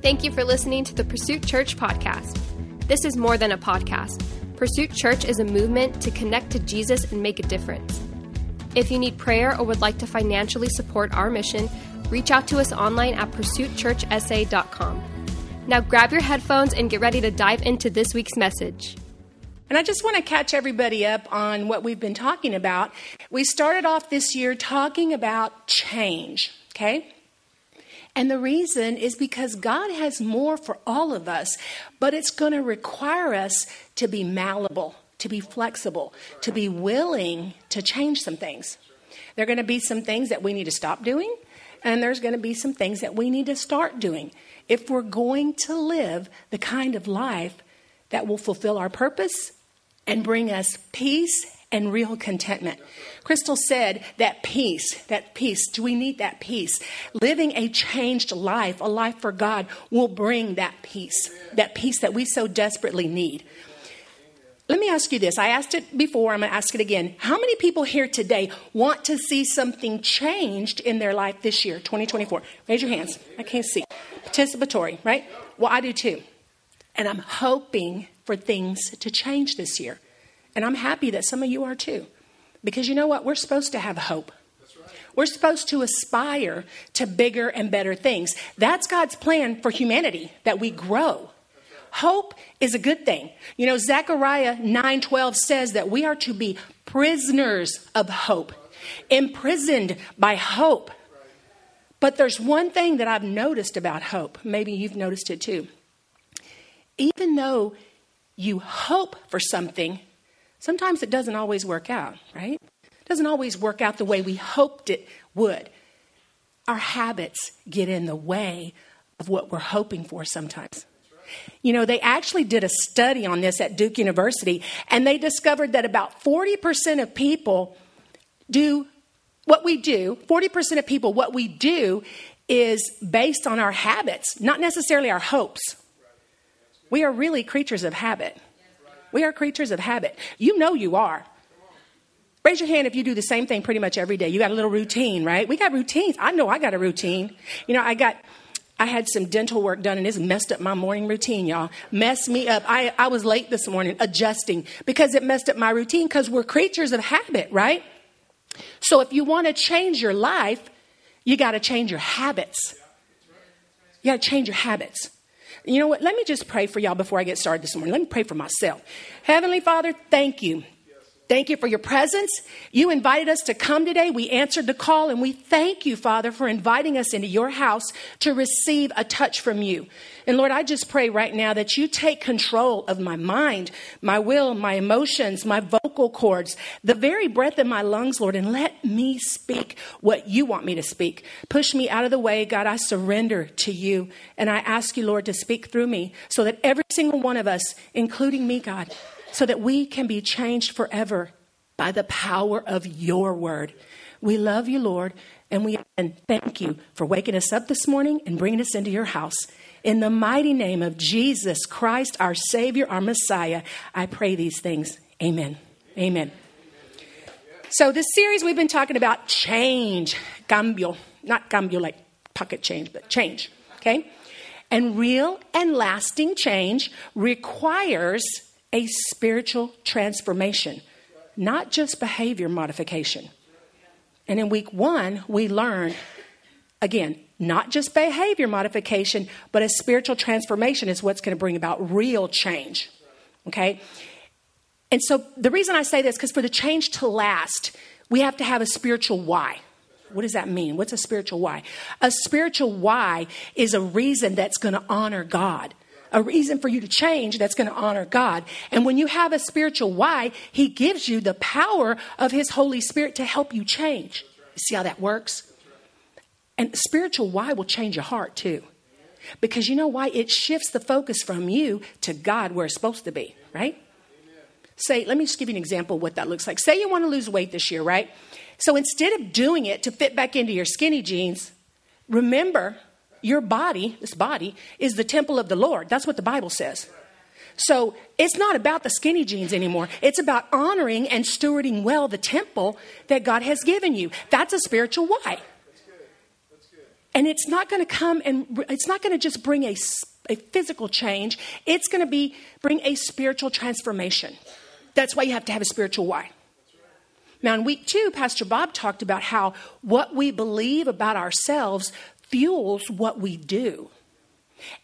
Thank you for listening to the Pursuit Church podcast. This is more than a podcast. Pursuit Church is a movement to connect to Jesus and make a difference. If you need prayer or would like to financially support our mission, reach out to us online at pursuitchurchsa.com. Now grab your headphones and get ready to dive into this week's message. And I just want to catch everybody up on what we've been talking about. We started off this year talking about change, okay? And the reason is because God has more for all of us, but it's going to require us to be malleable, to be flexible, to be willing to change some things. There are going to be some things that we need to stop doing, and there's going to be some things that we need to start doing if we're going to live the kind of life that will fulfill our purpose and bring us peace and real contentment. Crystal said that peace, that peace, do we need that peace? Living a changed life, a life for God, will bring that peace, that peace that we so desperately need. Let me ask you this. I asked it before, I'm going to ask it again. How many people here today want to see something changed in their life this year, 2024? Raise your hands. I can't see. Participatory, right? Well, I do too. And I'm hoping for things to change this year. And I'm happy that some of you are too. Because you know what? We're supposed to have hope. We're supposed to aspire to bigger and better things. That's God's plan for humanity, that we grow. Hope is a good thing. You know, Zechariah 9:12 says that we are to be prisoners of hope, imprisoned by hope. But there's one thing that I've noticed about hope. Maybe you've noticed it too. Even though you hope for something, sometimes it doesn't always work out, right? It doesn't always work out the way we hoped it would. Our habits get in the way of what we're hoping for sometimes. You know, they actually did a study on this at Duke University, and they discovered that about 40% of people do what we do, 40% of people, what we do is based on our habits, not necessarily our hopes. We are really creatures of habit. We are creatures of habit. You know you are. Raise your hand if you do the same thing pretty much every day. You got a little routine, right? We got routines. I know I got a routine. You know, I got I had some dental work done and it's messed up my morning routine, y'all. Messed me up. I, I was late this morning adjusting because it messed up my routine because we're creatures of habit, right? So if you want to change your life, you got to change your habits. You got to change your habits. You know what? Let me just pray for y'all before I get started this morning. Let me pray for myself. Heavenly Father, thank you. Thank you for your presence. You invited us to come today. We answered the call, and we thank you, Father, for inviting us into your house to receive a touch from you. And Lord, I just pray right now that you take control of my mind, my will, my emotions, my vocal cords, the very breath in my lungs, Lord, and let me speak what you want me to speak. Push me out of the way, God. I surrender to you, and I ask you, Lord, to speak through me so that every single one of us, including me, God, so that we can be changed forever by the power of your word. We love you, Lord, and we and thank you for waking us up this morning and bringing us into your house. In the mighty name of Jesus Christ, our Savior, our Messiah, I pray these things. Amen. Amen. So, this series we've been talking about change, cambio, not cambio like pocket change, but change, okay? And real and lasting change requires a spiritual transformation, not just behavior modification. And in week one, we learned again, not just behavior modification, but a spiritual transformation is what's going to bring about real change. Okay? And so the reason I say this, because for the change to last, we have to have a spiritual why. What does that mean? What's a spiritual why? A spiritual why is a reason that's going to honor God a reason for you to change that's going to honor God. And when you have a spiritual why, He gives you the power of His Holy Spirit to help you change. You see how that works? And spiritual why will change your heart too. Because you know why? It shifts the focus from you to God where it's supposed to be, right? Say, let me just give you an example of what that looks like. Say you want to lose weight this year, right? So instead of doing it to fit back into your skinny jeans, remember your body, this body, is the temple of the Lord. That's what the Bible says. So it's not about the skinny jeans anymore. It's about honoring and stewarding well the temple that God has given you. That's a spiritual why. That's good. That's good. And it's not going to come and it's not going to just bring a, a physical change, it's going to be bring a spiritual transformation. That's why you have to have a spiritual why. Now, in week two, Pastor Bob talked about how what we believe about ourselves fuels what we do.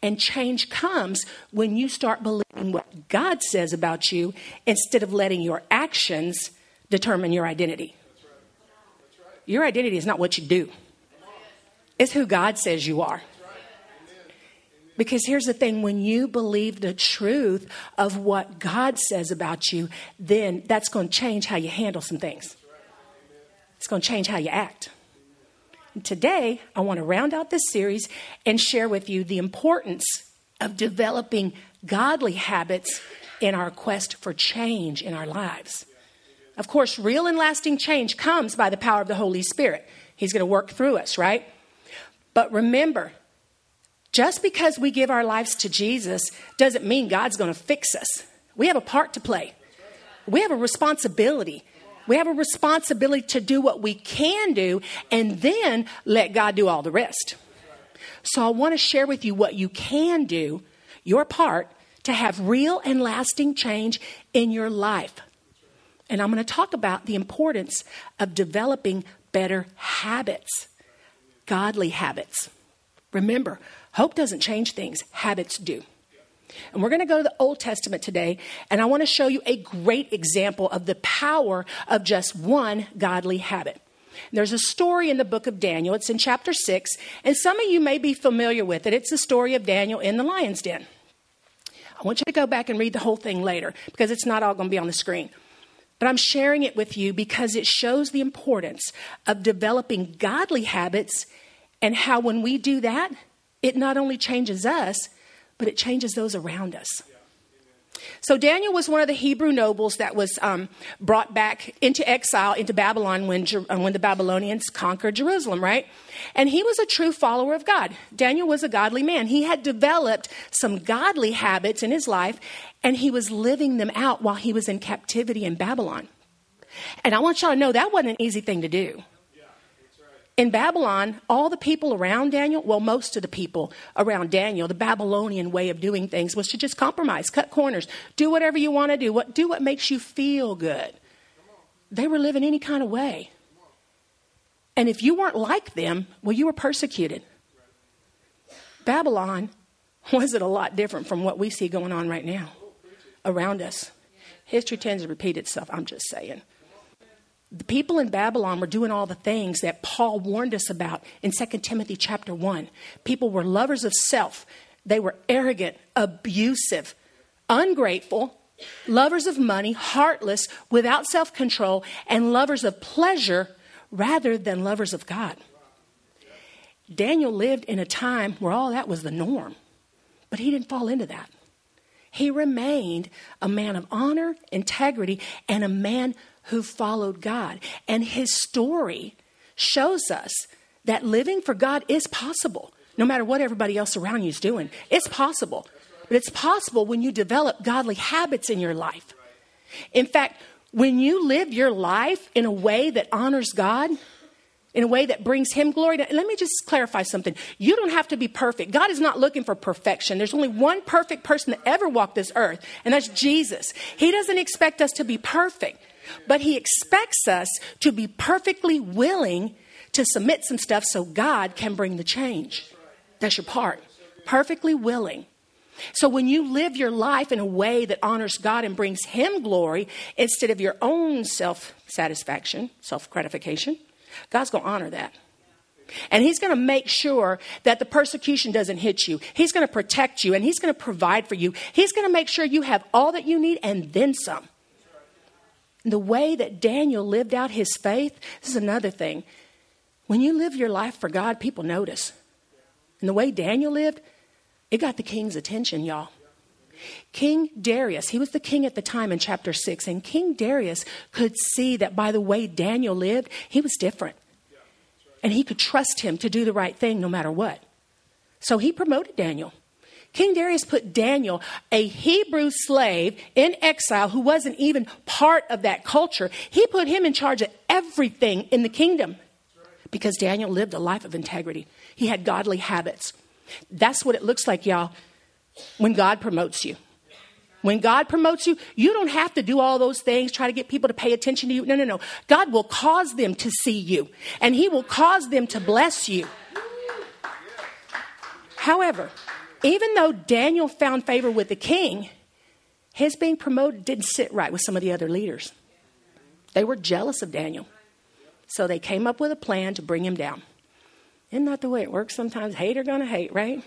And change comes when you start believing what God says about you instead of letting your actions determine your identity. Your identity is not what you do, it's who God says you are. Because here's the thing when you believe the truth of what God says about you, then that's going to change how you handle some things. It's going to change how you act. Today, I want to round out this series and share with you the importance of developing godly habits in our quest for change in our lives. Of course, real and lasting change comes by the power of the Holy Spirit. He's going to work through us, right? But remember, just because we give our lives to Jesus doesn't mean God's going to fix us. We have a part to play, we have a responsibility. We have a responsibility to do what we can do and then let God do all the rest. So I want to share with you what you can do, your part, to have real and lasting change in your life. And I'm going to talk about the importance of developing better habits, godly habits. Remember, hope doesn't change things, habits do. And we're going to go to the Old Testament today, and I want to show you a great example of the power of just one godly habit. There's a story in the book of Daniel. It's in chapter 6, and some of you may be familiar with it. It's the story of Daniel in the lion's den. I want you to go back and read the whole thing later because it's not all going to be on the screen. But I'm sharing it with you because it shows the importance of developing godly habits and how when we do that, it not only changes us, but it changes those around us. So Daniel was one of the Hebrew nobles that was um, brought back into exile into Babylon when, uh, when the Babylonians conquered Jerusalem, right? And he was a true follower of God. Daniel was a godly man. He had developed some godly habits in his life, and he was living them out while he was in captivity in Babylon. And I want y'all to know that wasn't an easy thing to do. In Babylon, all the people around Daniel, well, most of the people around Daniel, the Babylonian way of doing things was to just compromise, cut corners, do whatever you want to do, what, do what makes you feel good. They were living any kind of way. And if you weren't like them, well, you were persecuted. Babylon wasn't a lot different from what we see going on right now around us. History tends to repeat itself, I'm just saying the people in Babylon were doing all the things that Paul warned us about in 2 Timothy chapter 1. People were lovers of self, they were arrogant, abusive, ungrateful, lovers of money, heartless, without self control, and lovers of pleasure rather than lovers of God. Daniel lived in a time where all that was the norm, but he didn't fall into that. He remained a man of honor, integrity, and a man who followed God. And his story shows us that living for God is possible, no matter what everybody else around you is doing. It's possible. But it's possible when you develop godly habits in your life. In fact, when you live your life in a way that honors God, in a way that brings him glory. Let me just clarify something. You don't have to be perfect. God is not looking for perfection. There's only one perfect person that ever walked this earth, and that's Jesus. He doesn't expect us to be perfect. But he expects us to be perfectly willing to submit some stuff so God can bring the change. That's your part. Perfectly willing. So when you live your life in a way that honors God and brings Him glory instead of your own self satisfaction, self gratification, God's going to honor that. And He's going to make sure that the persecution doesn't hit you. He's going to protect you and He's going to provide for you. He's going to make sure you have all that you need and then some the way that Daniel lived out his faith, this is another thing. When you live your life for God, people notice. And the way Daniel lived, it got the king's attention, y'all. King Darius, he was the king at the time in chapter 6, and King Darius could see that by the way Daniel lived, he was different. And he could trust him to do the right thing no matter what. So he promoted Daniel. King Darius put Daniel, a Hebrew slave in exile who wasn't even part of that culture, he put him in charge of everything in the kingdom because Daniel lived a life of integrity. He had godly habits. That's what it looks like, y'all, when God promotes you. When God promotes you, you don't have to do all those things, try to get people to pay attention to you. No, no, no. God will cause them to see you, and He will cause them to bless you. However, even though Daniel found favor with the king, his being promoted didn't sit right with some of the other leaders. They were jealous of Daniel. So they came up with a plan to bring him down. Isn't that the way it works sometimes? Hate are going to hate, right?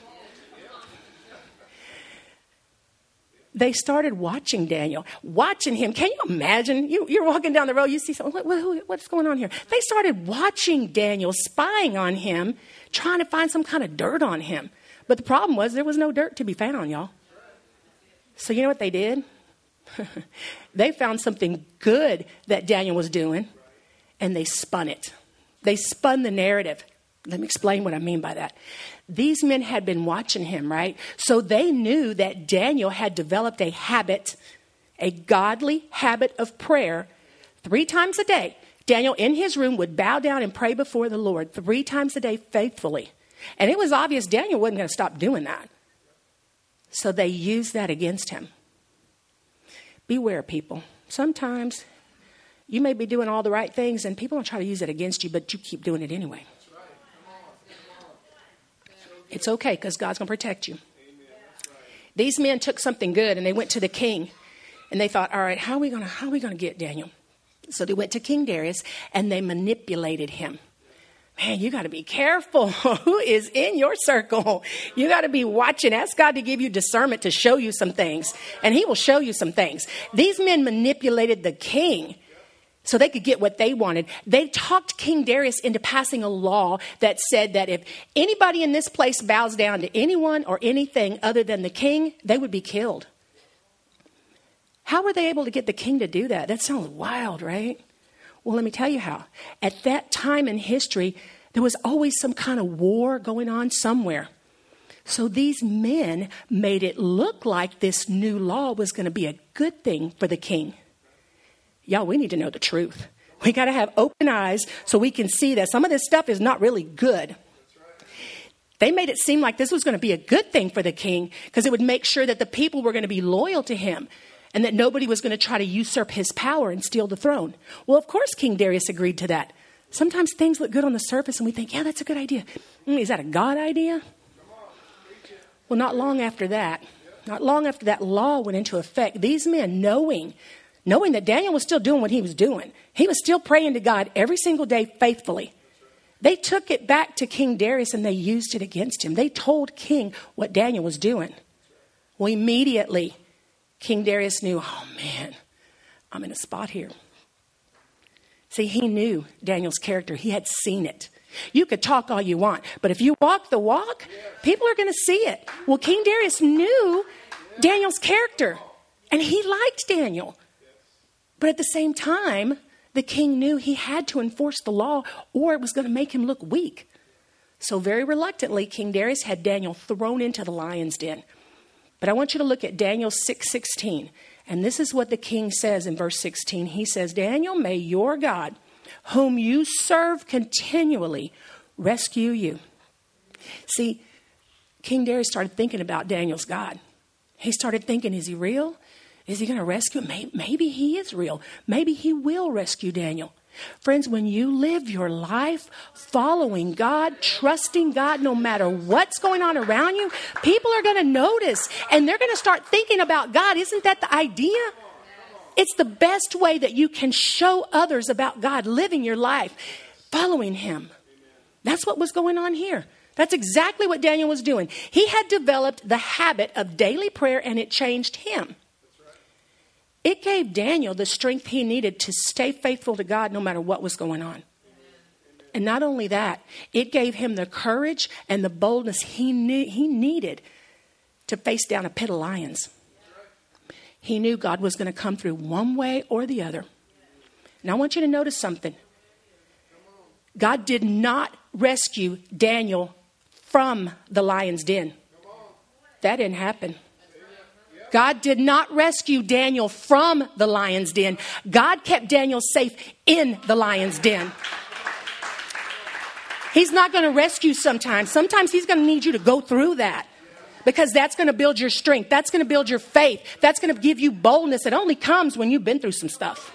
they started watching Daniel, watching him. Can you imagine? You, are walking down the road, you see something, what, what, what's going on here? They started watching Daniel, spying on him, trying to find some kind of dirt on him. But the problem was there was no dirt to be found, y'all. So you know what they did? they found something good that Daniel was doing, and they spun it. They spun the narrative. Let me explain what I mean by that. These men had been watching him, right? So they knew that Daniel had developed a habit, a godly habit of prayer three times a day. Daniel in his room would bow down and pray before the Lord three times a day faithfully. And it was obvious Daniel wasn't going to stop doing that. So they used that against him. Beware, people. Sometimes you may be doing all the right things and people will try to use it against you, but you keep doing it anyway. It's okay because God's going to protect you. These men took something good and they went to the king and they thought, all right, how are we going to, how are we going to get Daniel? So they went to King Darius and they manipulated him. Man, you got to be careful who is in your circle. You got to be watching. Ask God to give you discernment to show you some things, and He will show you some things. These men manipulated the king so they could get what they wanted. They talked King Darius into passing a law that said that if anybody in this place bows down to anyone or anything other than the king, they would be killed. How were they able to get the king to do that? That sounds wild, right? Well, let me tell you how. At that time in history, there was always some kind of war going on somewhere. So these men made it look like this new law was going to be a good thing for the king y'all, we need to know the truth. We got to have open eyes so we can see that some of this stuff is not really good. They made it seem like this was going to be a good thing for the king because it would make sure that the people were going to be loyal to him and that nobody was going to try to usurp his power and steal the throne. Well, of course, King Darius agreed to that. Sometimes things look good on the surface and we think, yeah, that's a good idea. Mm, is that a God idea? Well, not long after that, not long after that law went into effect, these men, knowing knowing that Daniel was still doing what he was doing. He was still praying to God every single day faithfully. They took it back to King Darius and they used it against him. They told King what Daniel was doing. Well, immediately, King Darius knew, oh man, I'm in a spot here. See, he knew Daniel's character, he had seen it. You could talk all you want, but if you walk the walk, people are going to see it. Well, King Darius knew Daniel's character, and he liked Daniel. But at the same time, the king knew he had to enforce the law or it was going to make him look weak. So, very reluctantly, King Darius had Daniel thrown into the lion's den. But I want you to look at Daniel 6:16. and this is what the king says in verse 16. He says, "Daniel, may your God, whom you serve continually, rescue you." See, King Darius started thinking about Daniel's God. He started thinking, is he real? Is he going to rescue? Maybe, maybe he is real. Maybe he will rescue Daniel. Friends, when you live your life following God, trusting God no matter what's going on around you, people are going to notice and they're going to start thinking about God. Isn't that the idea? It's the best way that you can show others about God, living your life, following Him. That's what was going on here. That's exactly what Daniel was doing. He had developed the habit of daily prayer and it changed him. It gave Daniel the strength he needed to stay faithful to God no matter what was going on. And not only that, it gave him the courage and the boldness he, knew, he needed to face down a pit of lions. He knew God was going to come through one way or the other. Now, I want you to notice something. God did not rescue Daniel from the lion's den. That didn't happen. God did not rescue Daniel from the lion's den. God kept Daniel safe in the lion's den. He's not going to rescue sometimes. Sometimes He's going to need you to go through that because that's going to build your strength. That's going to build your faith. That's going to give you boldness. It only comes when you've been through some stuff.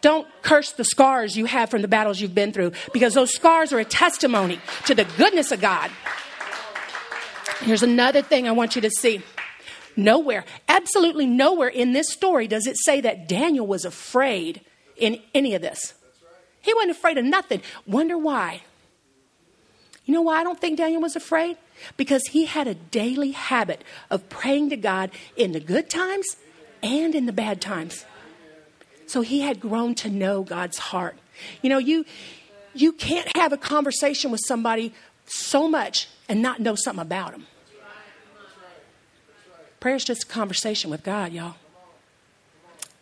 Don't curse the scars you have from the battles you've been through because those scars are a testimony to the goodness of God. Here's another thing I want you to see. Nowhere, absolutely nowhere in this story does it say that Daniel was afraid in any of this. He wasn't afraid of nothing. Wonder why? You know why I don't think Daniel was afraid? Because he had a daily habit of praying to God in the good times and in the bad times. So he had grown to know God's heart. You know, you you can't have a conversation with somebody so much and not know something about them. Prayer is just a conversation with God, y'all.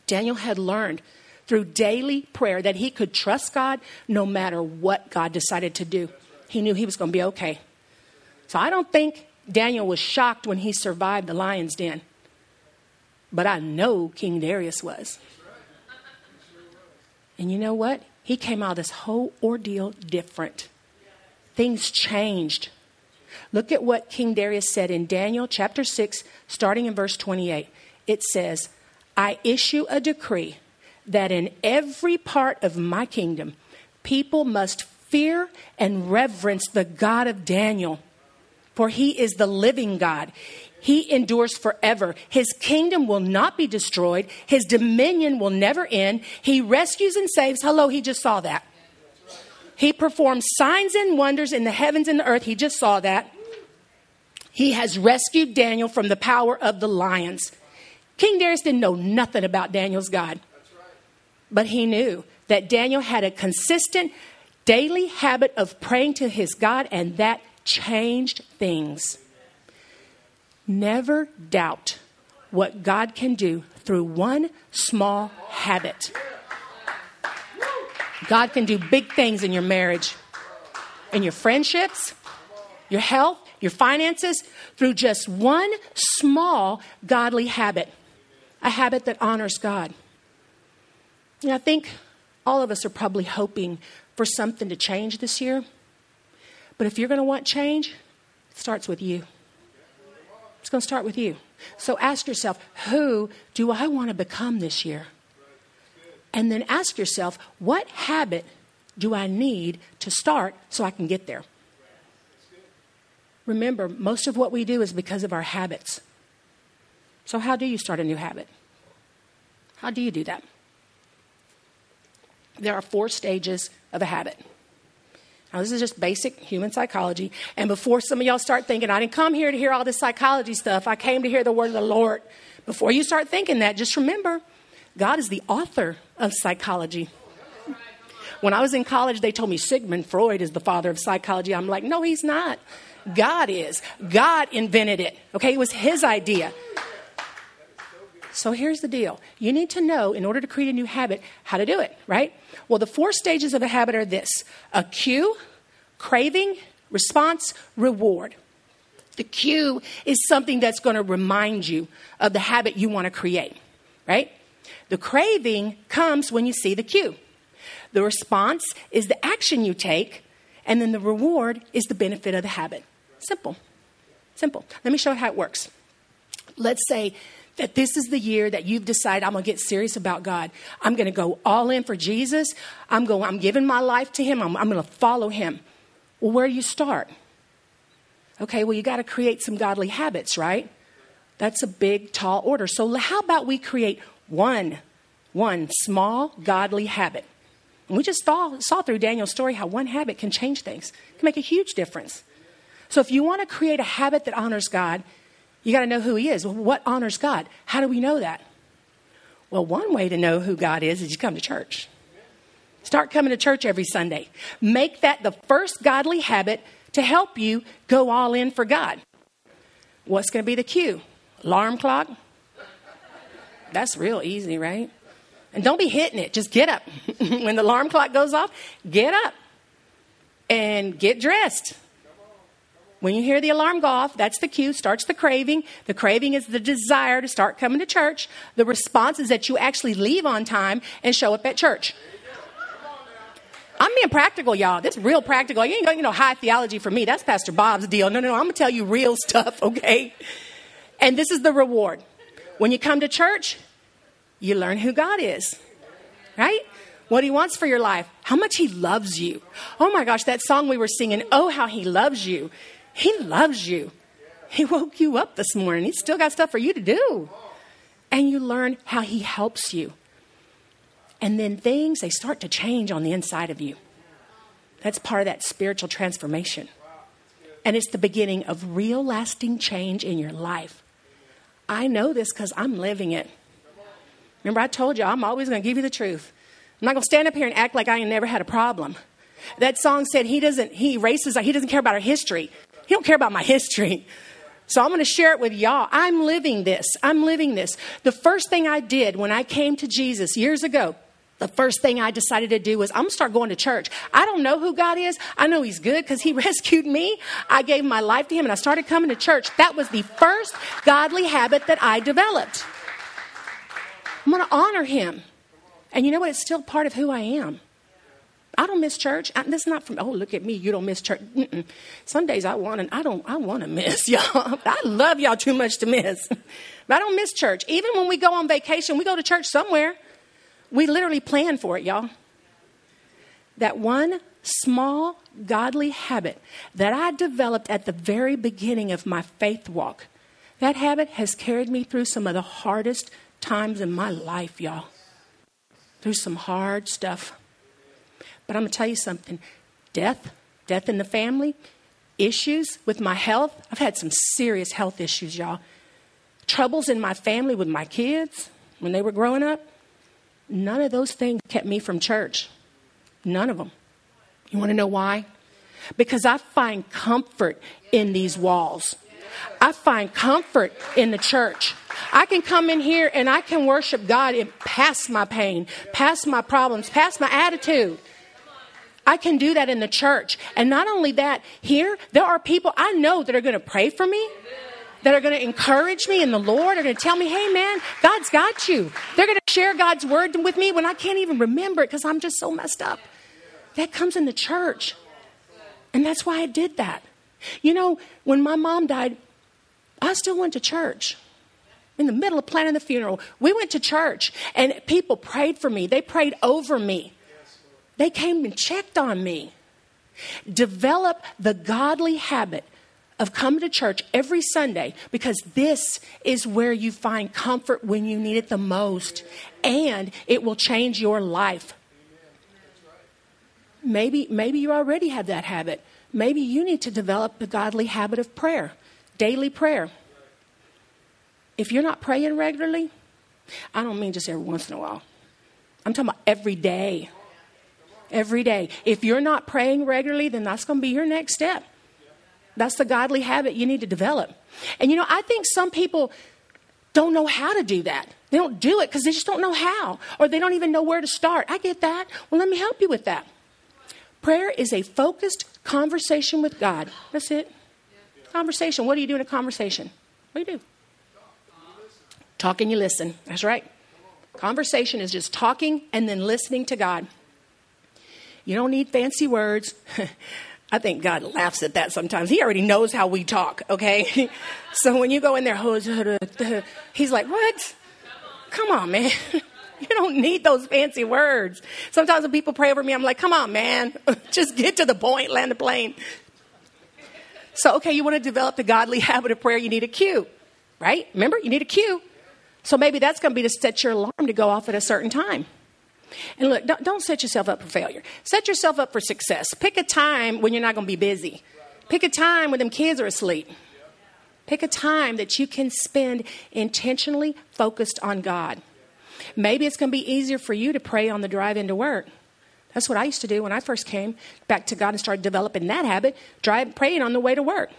Daniel had learned through daily prayer that he could trust God no matter what God decided to do. He knew he was going to be okay. So I don't think Daniel was shocked when he survived the lion's den. But I know King Darius was. And you know what? He came out of this whole ordeal different. Things changed. Look at what King Darius said in Daniel chapter 6, starting in verse 28. It says, I issue a decree that in every part of my kingdom, people must fear and reverence the God of Daniel, for he is the living God. He endures forever. His kingdom will not be destroyed. His dominion will never end. He rescues and saves. Hello, he just saw that. He performs signs and wonders in the heavens and the earth. He just saw that. He has rescued Daniel from the power of the lions. King Darius didn't know nothing about Daniel's God, but he knew that Daniel had a consistent daily habit of praying to his God, and that changed things. Never doubt what God can do through one small habit. God can do big things in your marriage, in your friendships, your health, your finances, through just one small godly habit, a habit that honors God. Know, I think all of us are probably hoping for something to change this year. But if you're going to want change, it starts with you. It's going to start with you. So ask yourself, who do I want to become this year? And then ask yourself, what habit do I need to start so I can get there? Remember, most of what we do is because of our habits. So, how do you start a new habit? How do you do that? There are four stages of a habit. Now, this is just basic human psychology. And before some of y'all start thinking, I didn't come here to hear all this psychology stuff, I came to hear the word of the Lord. Before you start thinking that, just remember God is the author of psychology. When I was in college, they told me Sigmund Freud is the father of psychology. I'm like, no, he's not. God is. God invented it. Okay, it was his idea. So here's the deal you need to know, in order to create a new habit, how to do it, right? Well, the four stages of a habit are this a cue, craving, response, reward. The cue is something that's going to remind you of the habit you want to create, right? The craving comes when you see the cue. The response is the action you take, and then the reward is the benefit of the habit. Simple. Simple. Let me show you how it works. Let's say that this is the year that you've decided I'm going to get serious about God. I'm going to go all in for Jesus. I'm going I'm giving my life to him. I'm, I'm going to follow him. Well, where do you start? Okay, well you got to create some godly habits, right? That's a big tall order. So how about we create one one small godly habit? And we just saw, saw through Daniel's story how one habit can change things. can make a huge difference. So if you want to create a habit that honors God, you got to know who He is. Well, what honors God? How do we know that? Well, one way to know who God is is you come to church. Start coming to church every Sunday. Make that the first godly habit to help you go all in for God. What's going to be the cue? Alarm clock? That's real easy, right? And don't be hitting it. Just get up. when the alarm clock goes off, get up and get dressed. When you hear the alarm go off, that's the cue, starts the craving. The craving is the desire to start coming to church. The response is that you actually leave on time and show up at church. I'm being practical, y'all. This is real practical. You ain't got you know high theology for me. That's Pastor Bob's deal. No, no, no. I'm gonna tell you real stuff, okay? And this is the reward. When you come to church, you learn who God is, right? What He wants for your life, how much He loves you. Oh my gosh, that song we were singing, Oh, how He loves you. He loves you. He woke you up this morning. He's still got stuff for you to do. And you learn how He helps you. And then things, they start to change on the inside of you. That's part of that spiritual transformation. And it's the beginning of real lasting change in your life. I know this because I'm living it. Remember, I told you I'm always going to give you the truth. I'm not going to stand up here and act like I never had a problem. That song said he doesn't, he erases, he doesn't care about our history. He don't care about my history. So I'm going to share it with y'all. I'm living this. I'm living this. The first thing I did when I came to Jesus years ago, the first thing I decided to do was I'm gonna start going to church. I don't know who God is. I know He's good because He rescued me. I gave my life to Him and I started coming to church. That was the first godly habit that I developed. I'm gonna honor Him. And you know what? It's still part of who I am. I don't miss church. I, this is not from. Oh, look at me! You don't miss church. Mm-mm. Some days I want to. I don't. I want to miss y'all. I love y'all too much to miss. But I don't miss church. Even when we go on vacation, we go to church somewhere. We literally plan for it, y'all. That one small godly habit that I developed at the very beginning of my faith walk, that habit has carried me through some of the hardest times in my life, y'all. Through some hard stuff. But I'm going to tell you something death, death in the family, issues with my health. I've had some serious health issues, y'all. Troubles in my family with my kids when they were growing up. None of those things kept me from church. None of them. You want to know why? Because I find comfort in these walls. I find comfort in the church. I can come in here and I can worship God and past my pain, past my problems, past my attitude. I can do that in the church. And not only that, here, there are people I know that are going to pray for me that are going to encourage me in the Lord, are going to tell me, hey, man, God's got you. They're going to share God's word with me when I can't even remember it because I'm just so messed up. That comes in the church. And that's why I did that. You know, when my mom died, I still went to church. In the middle of planning the funeral, we went to church and people prayed for me. They prayed over me. They came and checked on me. Develop the godly habit of coming to church every Sunday because this is where you find comfort when you need it the most, and it will change your life. Maybe, maybe you already have that habit. Maybe you need to develop the godly habit of prayer, daily prayer. If you're not praying regularly, I don't mean just every once in a while. I'm talking about every day. Every day. If you're not praying regularly, then that's going to be your next step. That's the godly habit you need to develop. And you know, I think some people don't know how to do that. They don't do it because they just don't know how, or they don't even know where to start. I get that. Well, let me help you with that. Prayer is a focused conversation with God. That's it. Conversation. What do you do in a conversation? What do you do? Talk and you listen. That's right. Conversation is just talking and then listening to God. You don't need fancy words. I think God laughs at that sometimes. He already knows how we talk, okay? so when you go in there, he's like, What? Come on, man. You don't need those fancy words. Sometimes when people pray over me, I'm like, Come on, man. Just get to the point, land the plane. So, okay, you want to develop the godly habit of prayer, you need a cue, right? Remember, you need a cue. So maybe that's going to be to set your alarm to go off at a certain time. And look, don't, don't set yourself up for failure. Set yourself up for success. Pick a time when you're not going to be busy. Pick a time when them kids are asleep. Pick a time that you can spend intentionally focused on God. Maybe it's going to be easier for you to pray on the drive into work. That's what I used to do when I first came back to God and started developing that habit, drive praying on the way to work.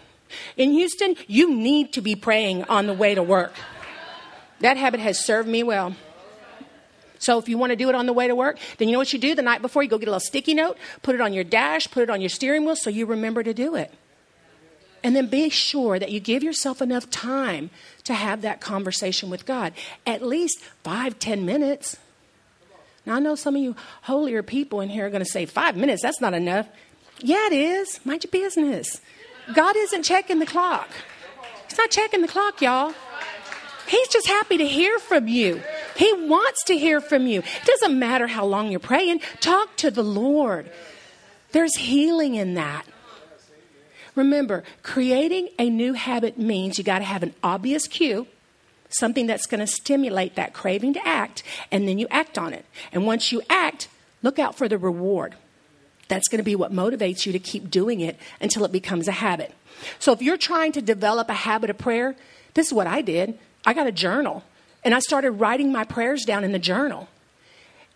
In Houston, you need to be praying on the way to work. That habit has served me well. So if you want to do it on the way to work, then you know what you do the night before? You go get a little sticky note, put it on your dash, put it on your steering wheel so you remember to do it. And then be sure that you give yourself enough time to have that conversation with God. At least five, ten minutes. Now, I know some of you holier people in here are going to say, five minutes, that's not enough. Yeah, it is. Mind your business. God isn't checking the clock. He's not checking the clock, y'all. He's just happy to hear from you. He wants to hear from you. It doesn't matter how long you're praying, talk to the Lord. There's healing in that. Remember, creating a new habit means you got to have an obvious cue, something that's going to stimulate that craving to act, and then you act on it. And once you act, look out for the reward. That's going to be what motivates you to keep doing it until it becomes a habit. So if you're trying to develop a habit of prayer, this is what I did. I got a journal and I started writing my prayers down in the journal.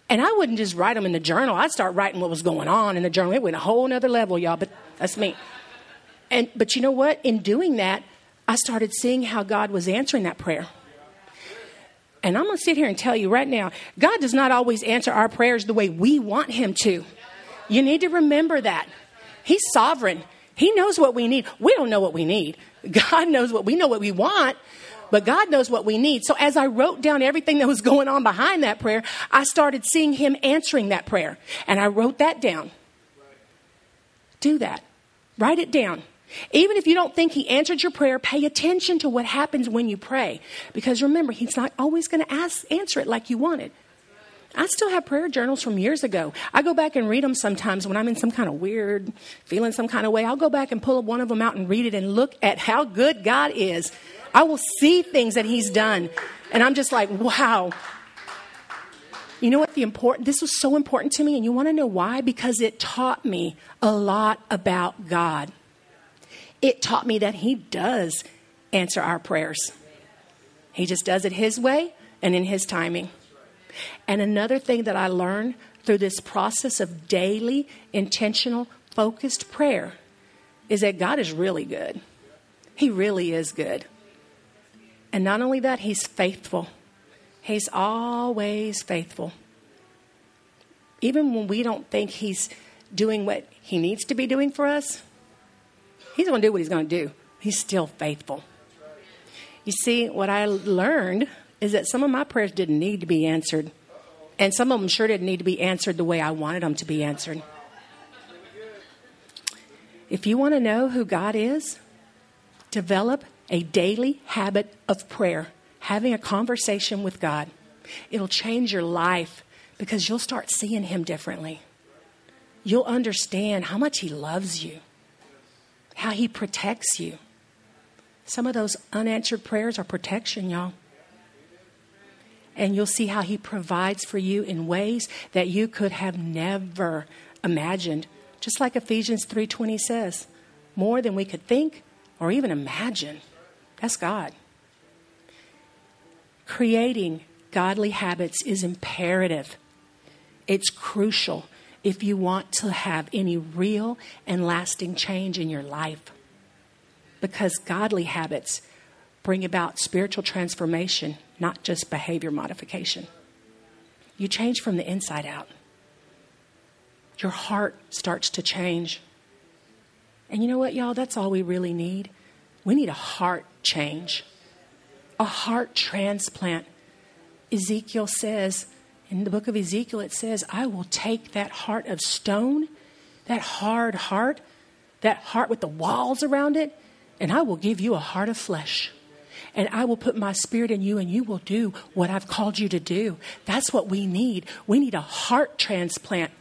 And I wouldn't just write them in the journal. I'd start writing what was going on in the journal. It went a whole nother level, y'all, but that's me. And but you know what? In doing that, I started seeing how God was answering that prayer. And I'm to sit here and tell you right now, God does not always answer our prayers the way we want him to. You need to remember that. He's sovereign. He knows what we need. We don't know what we need. God knows what we know what we want, but God knows what we need. So as I wrote down everything that was going on behind that prayer, I started seeing Him answering that prayer. And I wrote that down. Do that. Write it down. Even if you don't think He answered your prayer, pay attention to what happens when you pray. Because remember, He's not always going to answer it like you wanted. I still have prayer journals from years ago. I go back and read them sometimes when I'm in some kind of weird, feeling some kind of way. I'll go back and pull one of them out and read it and look at how good God is. I will see things that He's done. And I'm just like, wow. You know what the important this was so important to me and you want to know why because it taught me a lot about God. It taught me that he does answer our prayers. He just does it his way and in his timing. And another thing that I learned through this process of daily, intentional, focused prayer is that God is really good. He really is good. And not only that, He's faithful. He's always faithful. Even when we don't think He's doing what He needs to be doing for us, He's going to do what He's going to do. He's still faithful. You see, what I learned is that some of my prayers didn't need to be answered. And some of them sure didn't need to be answered the way I wanted them to be answered. If you want to know who God is, develop a daily habit of prayer, having a conversation with God. It'll change your life because you'll start seeing Him differently. You'll understand how much He loves you, how He protects you. Some of those unanswered prayers are protection, y'all and you'll see how He provides for you in ways that you could have never imagined. Just like Ephesians 3:20 says, more than we could think or even imagine. That's God. Creating godly habits is imperative. It's crucial if you want to have any real and lasting change in your life. Because godly habits bring about spiritual transformation, not just behavior modification. You change from the inside out. Your heart starts to change. And you know what, y'all? That's all we really need. We need a heart change, a heart transplant. Ezekiel says, in the book of Ezekiel, it says, I will take that heart of stone, that hard heart, that heart with the walls around it, and I will give you a heart of flesh and I will put my spirit in you and you will do what I've called you to do. That's what we need. We need a heart transplant.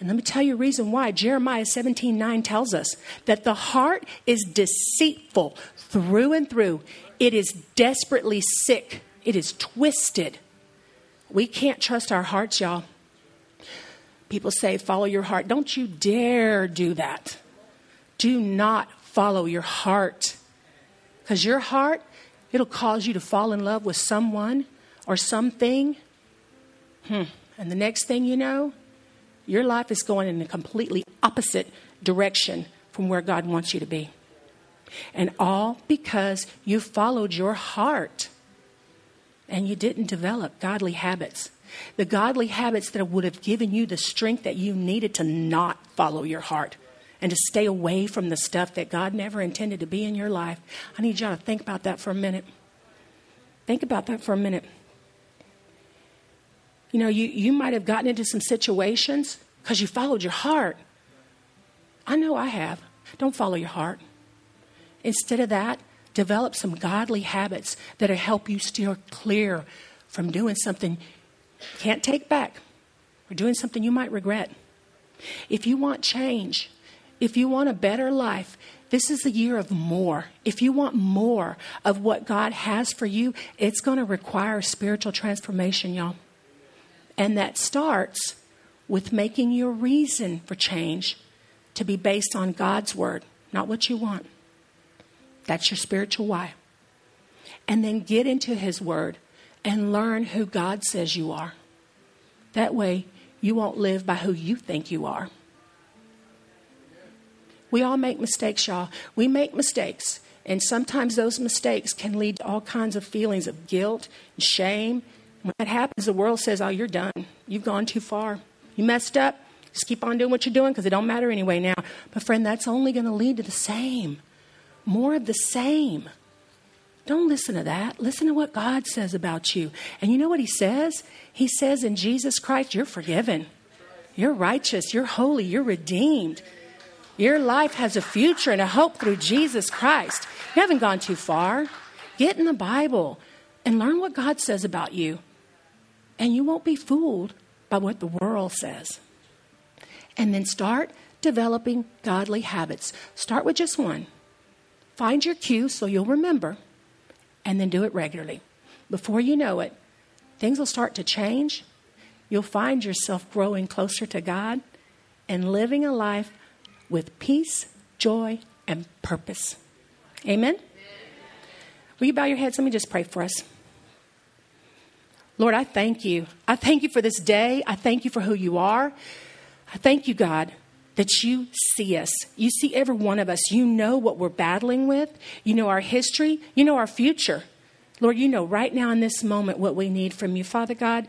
And let me tell you a reason why. Jeremiah 17 9 tells us that the heart is deceitful through and through, it is desperately sick, it is twisted. We can't trust our hearts, y'all. People say, follow your heart. Don't you dare do that. Do not follow your heart. Because your heart, it'll cause you to fall in love with someone or something. Hmm. And the next thing you know, your life is going in a completely opposite direction from where God wants you to be. And all because you followed your heart and you didn't develop godly habits. The godly habits that would have given you the strength that you needed to not follow your heart and to stay away from the stuff that God never intended to be in your life. I need y'all to think about that for a minute. Think about that for a minute. You know, you, you might have gotten into some situations because you followed your heart. I know I have. Don't follow your heart. Instead of that, develop some godly habits that'll help you steer clear from doing something you can't take back or doing something you might regret. If you want change, if you want a better life, this is the year of more. If you want more of what God has for you, it's going to require spiritual transformation, y'all. And that starts with making your reason for change to be based on God's word, not what you want. That's your spiritual why. And then get into His word and learn who God says you are. That way, you won't live by who you think you are. We all make mistakes, y'all. We make mistakes. And sometimes those mistakes can lead to all kinds of feelings of guilt and shame. When that happens, the world says, Oh, you're done. You've gone too far. You messed up. Just keep on doing what you're doing because it don't matter anyway now. But friend, that's only going to lead to the same. More of the same. Don't listen to that. Listen to what God says about you. And you know what He says? He says in Jesus Christ, you're forgiven. You're righteous. You're holy. You're redeemed. Your life has a future and a hope through Jesus Christ. You haven't gone too far. Get in the Bible and learn what God says about you. And you won't be fooled by what the world says. And then start developing godly habits. Start with just one. Find your cue so you'll remember and then do it regularly. Before you know it, things will start to change. You'll find yourself growing closer to God and living a life with peace, joy, and purpose. Amen? Will you bow your heads? Let me just pray for us. Lord, I thank you. I thank you for this day. I thank you for who you are. I thank you, God, that you see us. You see every one of us. You know what we're battling with. You know our history. You know our future. Lord, you know right now in this moment what we need from you. Father God,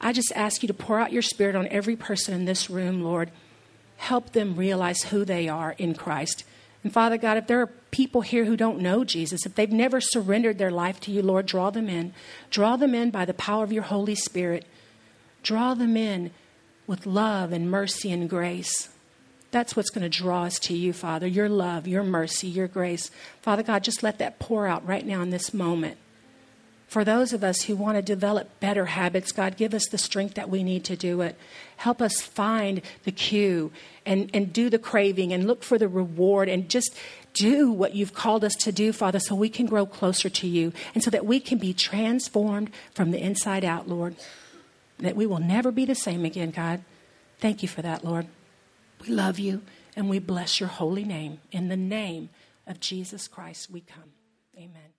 I just ask you to pour out your spirit on every person in this room, Lord. Help them realize who they are in Christ. And Father God, if there are people here who don't know Jesus, if they've never surrendered their life to you, Lord, draw them in. Draw them in by the power of your Holy Spirit. Draw them in with love and mercy and grace. That's what's going to draw us to you, Father. Your love, your mercy, your grace. Father God, just let that pour out right now in this moment. For those of us who want to develop better habits, God, give us the strength that we need to do it. Help us find the cue and, and do the craving and look for the reward and just do what you've called us to do, Father, so we can grow closer to you and so that we can be transformed from the inside out, Lord. That we will never be the same again, God. Thank you for that, Lord. We love you and we bless your holy name. In the name of Jesus Christ, we come. Amen.